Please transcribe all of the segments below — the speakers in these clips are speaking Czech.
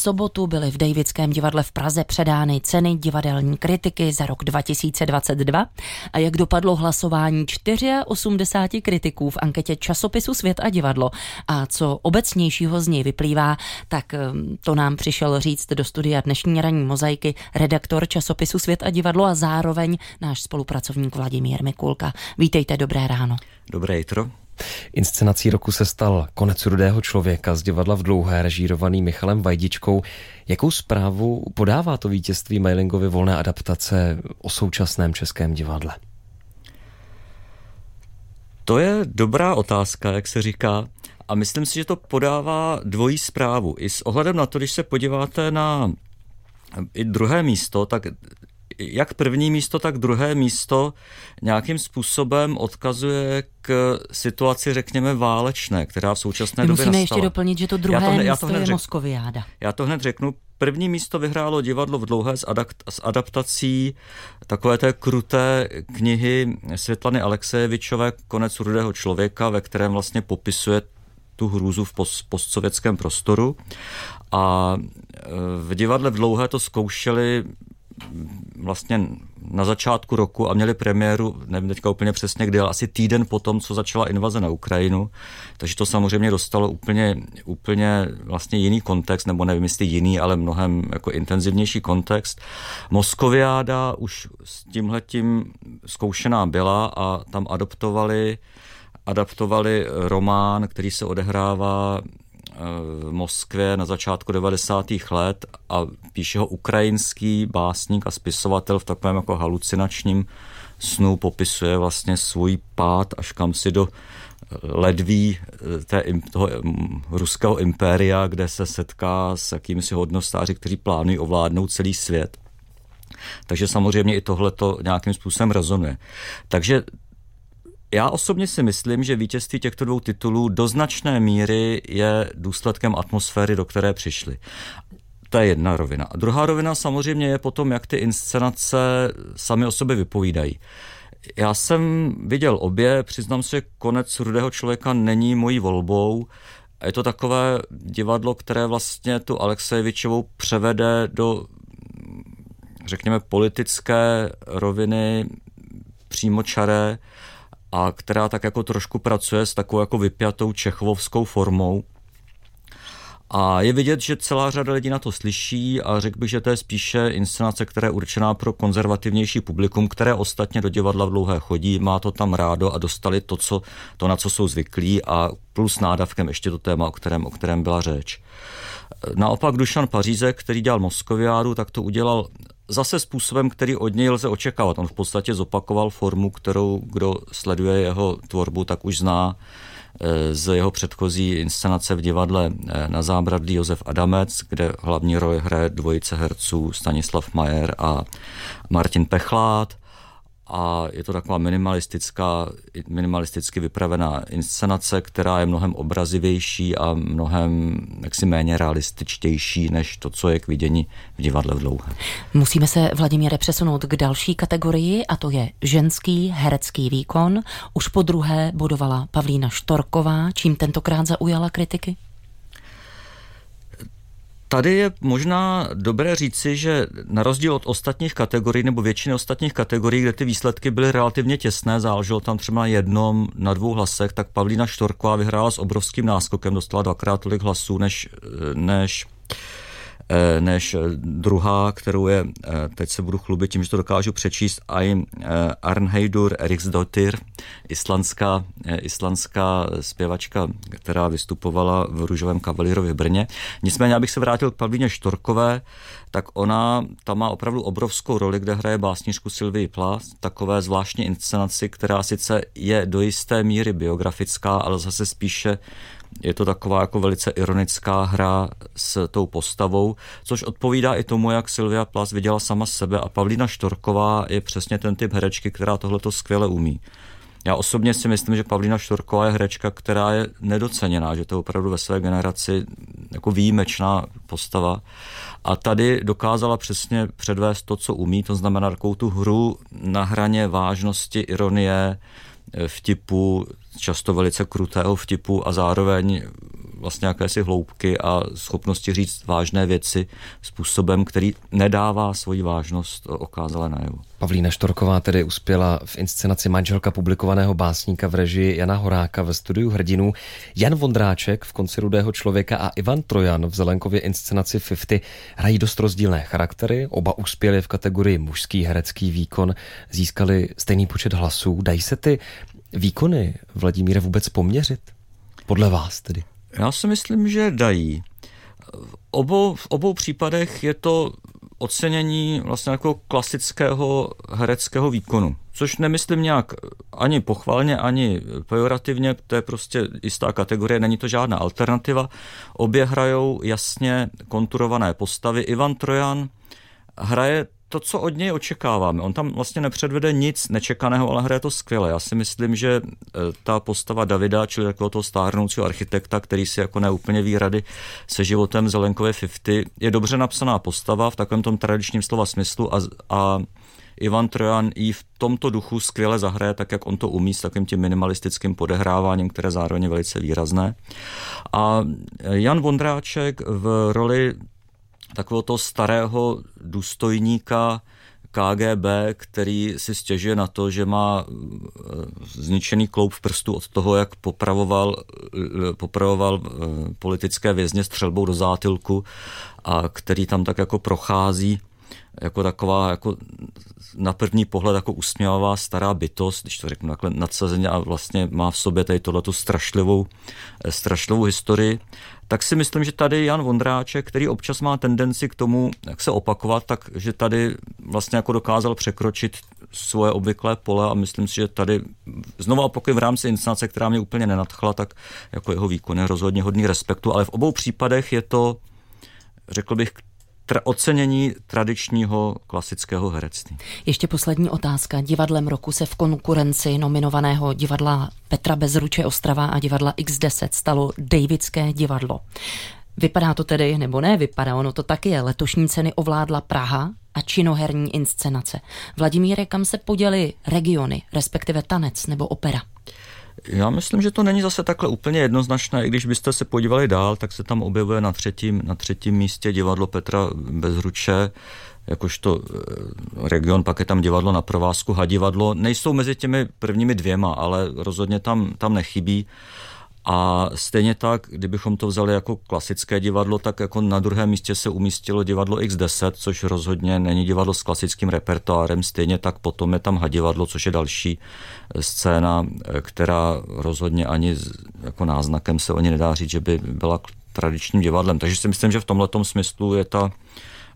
sobotu byly v Davidském divadle v Praze předány ceny divadelní kritiky za rok 2022 a jak dopadlo hlasování 84 kritiků v anketě časopisu Svět a divadlo a co obecnějšího z něj vyplývá, tak ehm, to nám přišel říct do studia dnešní ranní mozaiky redaktor časopisu Svět a divadlo a zároveň náš spolupracovník Vladimír Mikulka. Vítejte, dobré ráno. Dobré jitro. Inscenací roku se stal Konec rudého člověka z divadla v dlouhé, režírovaný Michalem Vajdičkou. Jakou zprávu podává to vítězství Mailingovy volné adaptace o současném českém divadle? To je dobrá otázka, jak se říká. A myslím si, že to podává dvojí zprávu. I s ohledem na to, když se podíváte na i druhé místo, tak jak první místo, tak druhé místo nějakým způsobem odkazuje k situaci, řekněme, válečné, která v současné My době musíme nastala. ještě doplnit, že to druhé já to, místo já to hned je řek, Moskoviáda. Já to hned řeknu. První místo vyhrálo divadlo v dlouhé s, adapt, s adaptací takové té kruté knihy Světlany Alexejevičové Konec rudého člověka, ve kterém vlastně popisuje tu hrůzu v post, postsovětském prostoru. A e, v divadle v dlouhé to zkoušeli vlastně na začátku roku a měli premiéru, nevím teďka úplně přesně kdy, ale asi týden potom, co začala invaze na Ukrajinu, takže to samozřejmě dostalo úplně, úplně vlastně jiný kontext, nebo nevím jestli jiný, ale mnohem jako intenzivnější kontext. Moskoviáda už s tímhletím zkoušená byla a tam adoptovali adaptovali román, který se odehrává v Moskvě na začátku 90. let a píše ho ukrajinský básník a spisovatel v takovém jako halucinačním snu, popisuje vlastně svůj pád až kam si do ledví té, toho ruského impéria, kde se setká s jakýmsi hodnostáři, kteří plánují ovládnout celý svět. Takže samozřejmě i tohle to nějakým způsobem rezonuje. Takže já osobně si myslím, že vítězství těchto dvou titulů do značné míry je důsledkem atmosféry, do které přišli. To je jedna rovina. A druhá rovina samozřejmě je potom, jak ty inscenace sami o sobě vypovídají. Já jsem viděl obě, přiznám se, konec Rudého člověka není mojí volbou. Je to takové divadlo, které vlastně tu Alexejevičovou převede do, řekněme, politické roviny přímočaré, a která tak jako trošku pracuje s takovou jako vypjatou čechovskou formou. A je vidět, že celá řada lidí na to slyší a řekl bych, že to je spíše inscenace, která je určená pro konzervativnější publikum, které ostatně do divadla v dlouhé chodí, má to tam rádo a dostali to, co, to na co jsou zvyklí a plus nádavkem ještě to téma, o kterém, o kterém byla řeč. Naopak Dušan Pařízek, který dělal Moskoviádu, tak to udělal zase způsobem, který od něj lze očekávat. On v podstatě zopakoval formu, kterou kdo sleduje jeho tvorbu, tak už zná z jeho předchozí inscenace v divadle eh, na zábradlí Josef Adamec, kde hlavní roli hraje dvojice herců Stanislav Majer a Martin Pechlát a je to taková minimalistická, minimalisticky vypravená inscenace, která je mnohem obrazivější a mnohem jaksi méně realističtější než to, co je k vidění v divadle v dlouhé. Musíme se, Vladimíre, přesunout k další kategorii a to je ženský herecký výkon. Už po druhé bodovala Pavlína Štorková, čím tentokrát zaujala kritiky? Tady je možná dobré říci, že na rozdíl od ostatních kategorií nebo většiny ostatních kategorií, kde ty výsledky byly relativně těsné, záleželo tam třeba na jednom, na dvou hlasech, tak Pavlína Štorková vyhrála s obrovským náskokem, dostala dvakrát tolik hlasů než, než Eh, než druhá, kterou je, eh, teď se budu chlubit tím, že to dokážu přečíst, Ein eh, Arnheidur Eriksdottir, islandská, islandská zpěvačka, která vystupovala v Růžovém kavalírovi v Brně. Nicméně, abych se vrátil k Pavlíně Štorkové, tak ona tam má opravdu obrovskou roli, kde hraje básničku Sylvie Plas, takové zvláštní inscenaci, která sice je do jisté míry biografická, ale zase spíše je to taková jako velice ironická hra s tou postavou, což odpovídá i tomu, jak Silvia Plas viděla sama sebe a Pavlína Štorková je přesně ten typ herečky, která tohleto skvěle umí. Já osobně si myslím, že Pavlína Štorková je herečka, která je nedoceněná, že to je opravdu ve své generaci jako výjimečná postava. A tady dokázala přesně předvést to, co umí, to znamená takovou tu hru na hraně vážnosti, ironie, vtipu, často velice krutého vtipu a zároveň vlastně jakési hloubky a schopnosti říct vážné věci způsobem, který nedává svoji vážnost okázale najevu. Pavlína Štorková tedy uspěla v inscenaci manželka publikovaného básníka v režii Jana Horáka ve studiu hrdinů, Jan Vondráček v konci Rudého člověka a Ivan Trojan v Zelenkově inscenaci 50 hrají dost rozdílné charaktery, oba uspěli v kategorii mužský herecký výkon, získali stejný počet hlasů. Dají se ty výkony Vladimíre vůbec poměřit? Podle vás tedy? Já si myslím, že dají. Obou, v obou případech je to ocenění vlastně jako klasického hereckého výkonu. Což nemyslím nějak ani pochvalně, ani pejorativně, to je prostě jistá kategorie, není to žádná alternativa. Obě hrajou jasně konturované postavy. Ivan Trojan hraje to, co od něj očekáváme. On tam vlastně nepředvede nic nečekaného, ale hraje to skvěle. Já si myslím, že e, ta postava Davida, čili takového toho stárnoucího architekta, který si jako neúplně ví rady se životem Zelenkové 50, je dobře napsaná postava v takovém tom tradičním slova smyslu a, a Ivan Trojan i v tomto duchu skvěle zahraje, tak jak on to umí s takovým tím minimalistickým podehráváním, které zároveň je velice výrazné. A Jan Vondráček v roli takového toho starého důstojníka KGB, který si stěžuje na to, že má eh, zničený kloup v prstu od toho, jak popravoval, eh, popravoval eh, politické vězně střelbou do zátilku a který tam tak jako prochází jako taková jako na první pohled jako usměvavá stará bytost, když to řeknu takhle nadsazeně a vlastně má v sobě tady tohletu strašlivou, strašlivou historii, tak si myslím, že tady Jan Vondráček, který občas má tendenci k tomu, jak se opakovat, tak že tady vlastně jako dokázal překročit svoje obvyklé pole a myslím si, že tady znovu opakuju v rámci inscenace, která mě úplně nenadchla, tak jako jeho výkon je rozhodně hodný respektu, ale v obou případech je to, řekl bych, tra- ocenění tradičního klasického herectví. Ještě poslední otázka. Divadlem roku se v konkurenci nominovaného divadla Petra Bezruče Ostrava a divadla X10 stalo Davidské divadlo. Vypadá to tedy, nebo ne, vypadá, ono to taky je. Letošní ceny ovládla Praha a činoherní inscenace. Vladimíre, kam se poděli regiony, respektive tanec nebo opera? Já myslím, že to není zase takhle úplně jednoznačné, i když byste se podívali dál, tak se tam objevuje na třetím, na třetím místě divadlo Petra Bezruče, jakožto eh, region, pak je tam divadlo na provázku, hadivadlo. Nejsou mezi těmi prvními dvěma, ale rozhodně tam, tam nechybí. A stejně tak, kdybychom to vzali jako klasické divadlo, tak jako na druhém místě se umístilo divadlo X10, což rozhodně není divadlo s klasickým repertoárem, stejně tak potom je tam hadivadlo, což je další eh, scéna, eh, která rozhodně ani jako náznakem se ní nedá říct, že by byla tradičním divadlem. Takže si myslím, že v tomhle smyslu je ta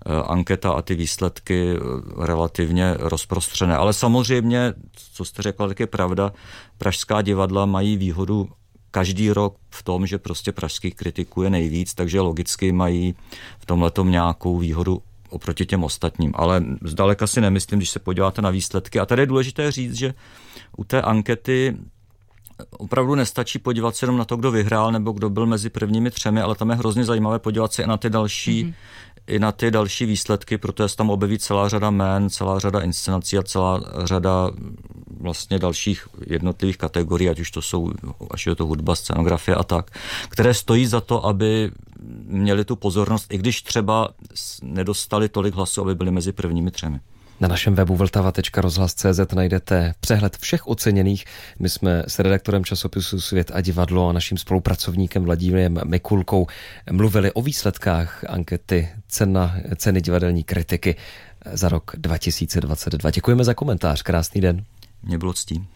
eh, anketa a ty výsledky relativně rozprostřené. Ale samozřejmě, co jste řekla, tak je pravda, pražská divadla mají výhodu každý rok v tom, že prostě pražských kritiků je nejvíc, takže logicky mají v tomhle nějakou výhodu oproti těm ostatním. Ale zdaleka si nemyslím, když se podíváte na výsledky. A tady je důležité říct, že u té ankety opravdu nestačí podívat se jenom na to, kdo vyhrál nebo kdo byl mezi prvními třemi, ale tam je hrozně zajímavé podívat se i na ty další mm-hmm i na ty další výsledky, protože se tam objeví celá řada jmén, celá řada inscenací a celá řada vlastně dalších jednotlivých kategorií, ať už to jsou, až je to hudba, scenografie a tak, které stojí za to, aby měli tu pozornost, i když třeba nedostali tolik hlasů, aby byli mezi prvními třemi. Na našem webu vltava.rozhlas.cz najdete přehled všech oceněných. My jsme s redaktorem časopisu Svět a divadlo a naším spolupracovníkem Vladimírem Mikulkou mluvili o výsledkách ankety cena, ceny divadelní kritiky za rok 2022. Děkujeme za komentář. Krásný den. Mě bylo ctí.